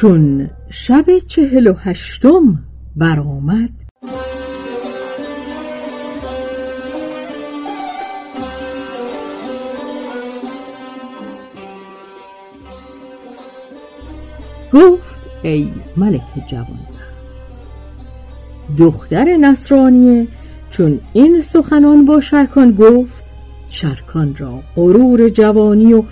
چون شب چهل و هشتم برآمد. گفت ای ملک جوان دختر نصرانیه چون این سخنان با شرکان گفت شرکان را غرور جوانی و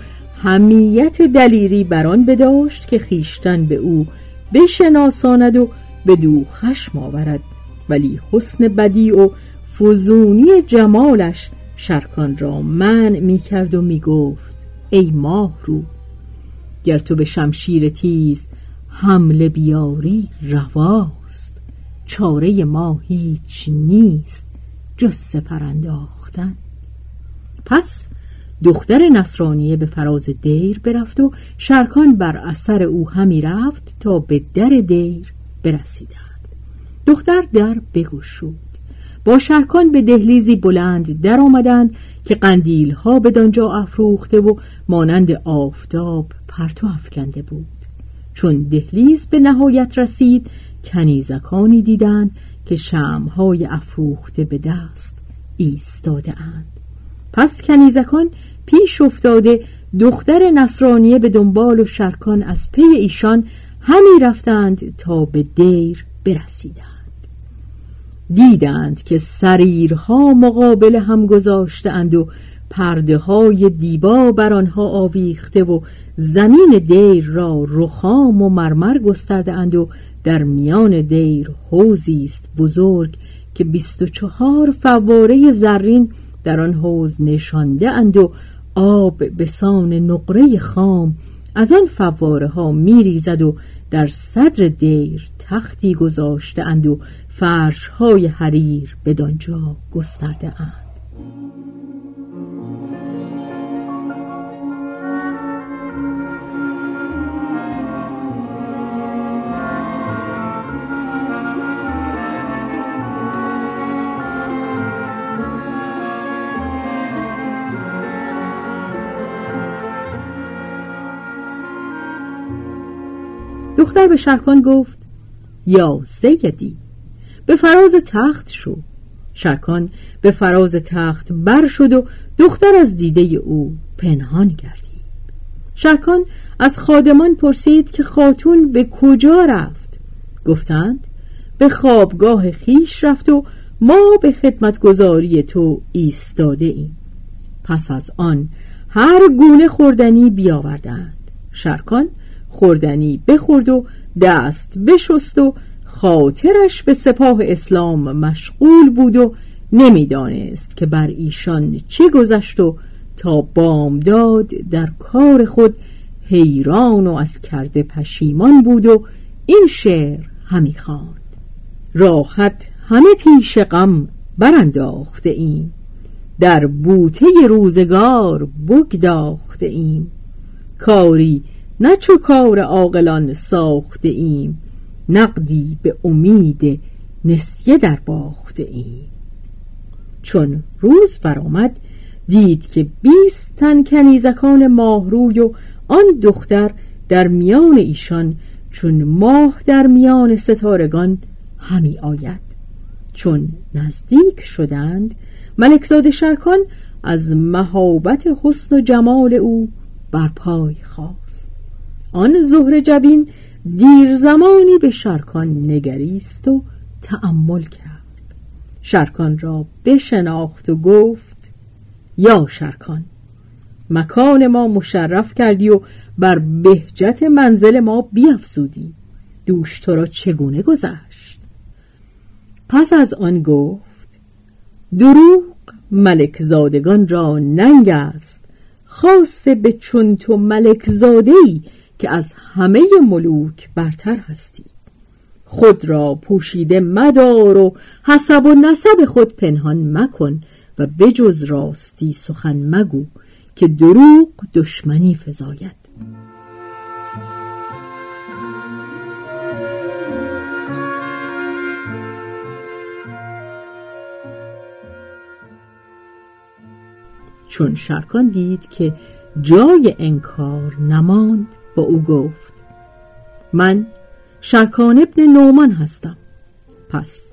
همیت دلیری بران بداشت که خیشتن به او بشناساند و به دو خشم آورد. ولی حسن بدی و فزونی جمالش شرکان را من می کرد و می گفت ای ماه رو گر تو به شمشیر تیز حمله بیاری رواست. چاره ما هیچ نیست جز سپر انداختن. پس دختر نصرانیه به فراز دیر برفت و شرکان بر اثر او همی رفت تا به در دیر برسیدند. دختر در بگشود. با شرکان به دهلیزی بلند در آمدند که قندیل ها به دانجا افروخته و مانند آفتاب پرتو افکنده بود. چون دهلیز به نهایت رسید کنیزکانی دیدند که شمهای افروخته به دست ایستاده اند پس کنیزکان پیش افتاده دختر نصرانیه به دنبال و شرکان از پی ایشان همی رفتند تا به دیر برسیدند. دیدند که سریرها مقابل هم گذاشتند و پرده های دیبا بر آنها آویخته و زمین دیر را رخام و مرمر گسترده اند و در میان دیر حوزی است بزرگ که بیست و چهار فواره زرین در آن حوز نشانده اند و آب به سان نقره خام از آن فواره ها می ریزد و در صدر دیر تختی گذاشته اند و فرش های حریر بدانجا گسترده اند. دختر به شرکان گفت یا سیدی به فراز تخت شو. شرکان به فراز تخت بر شد و دختر از دیده او پنهان گردید. شرکان از خادمان پرسید که خاتون به کجا رفت؟ گفتند به خوابگاه خیش رفت و ما به خدمتگذاری تو ایستاده ایم. پس از آن هر گونه خوردنی بیاوردند. شرکان خوردنی بخورد و دست بشست و خاطرش به سپاه اسلام مشغول بود و نمی‌دانست که بر ایشان چه گذشت و تا بامداد در کار خود حیران و از کرده پشیمان بود و این شعر همی خواند. راحت همه پیش غم برانداخته ایم. در بوته روزگار بگداخته ایم. کاری نه چو کار عاقلان ساخته ایم نقدی به امید نسیه در باخته ایم. چون روز برآمد دید که بیست تن کنیزکان ماهروی و آن دختر در میان ایشان چون ماه در میان ستارگان همی آید. چون نزدیک شدند ملکزاد شرکان از مهابت حسن و جمال او بر پای خواست آن زهر جبین دیر زمانی به شرکان نگریست و تأمل کرد. شرکان را بشناخت و گفت یا شرکان مکان ما مشرف کردی و بر بهجت منزل ما بیافزودی دوش تو را چگونه گذشت؟ پس از آن گفت دروغ ملک زادگان را ننگ است. خاصه به چون تو ملک زادهی که از همه ملوک برتر هستی. خود را پوشیده مدار و حسب و نسب خود پنهان مکن و بجز راستی سخن مگو که دروغ دشمنی فزاید. چون شرکان دید که جای انکار نماند با او گفت من شرکان ابن نومان هستم. پس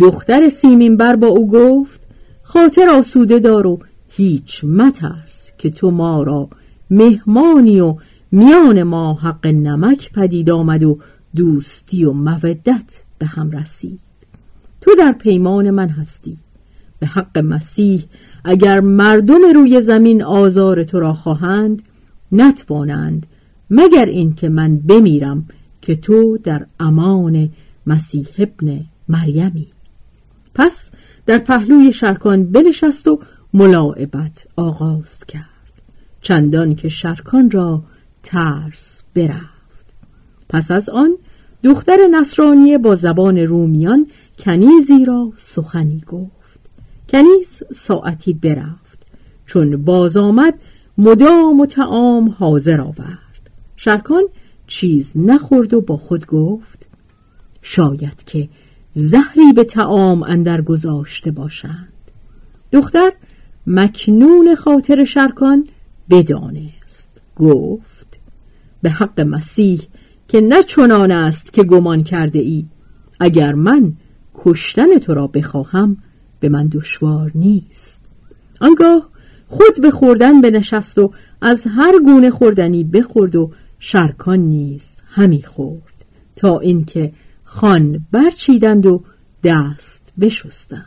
دختر سیمین بر با او گفت خاطر آسوده دار و هیچ مترس که تو ما را مهمانی و میان ما حق نمک پدید آمد و دوستی و مودت به هم رسید. تو در پیمان من هستی. به حق مسیح اگر مردم روی زمین آزار تو را خواهند نتوانند مگر اینکه من بمیرم که تو در امان مسیح ابن مریمی. پس در پهلوی شرکان بنشست و ملاعبت آغاز کرد. چندان که شرکان را ترس برفت. پس از آن دختر نصرانی با زبان رومیان کنیزی را سخنی گفت. کنیز ساعتی برفت. چون باز آمد مدام و تعام حاضر آورد. شرکان چیز نخورد و با خود گفت شاید که زهری به تعام اندر گذاشته باشند. دختر مکنون خاطر شرکان بدانست. گفت به حق مسیح که نه چنان است که گمان کرده ای. اگر من کشتن تو را بخواهم به من دشوار نیست. آنگاه خود به خوردن بنشست و از هر گونه خوردنی بخورد و شرکان نیز همی خورد تا اینکه خان برچیدند و دست بشستند.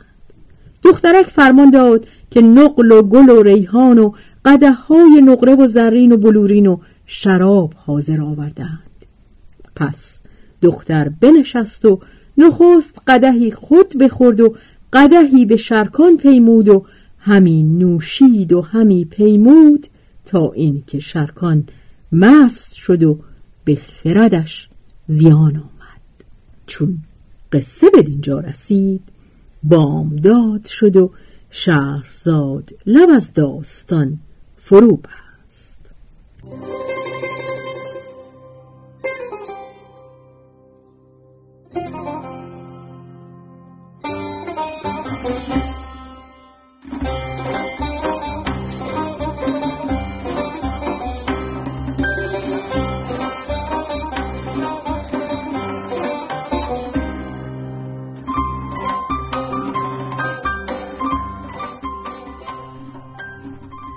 دخترک فرمان داد که نقل و گل و ریحان و قده های نقره و زرین و بلورین و شراب حاضر آوردند. پس دختر بنشست و نخست قدهی خود بخورد و قدهی به شرکان پیمود و همی نوشید و همی پیمود تا اینکه شرکان مست شد و به خردش زیان آمد. چون قصه به دینجا رسید بامداد شد و شهرزاد لب از داستان فرو بست.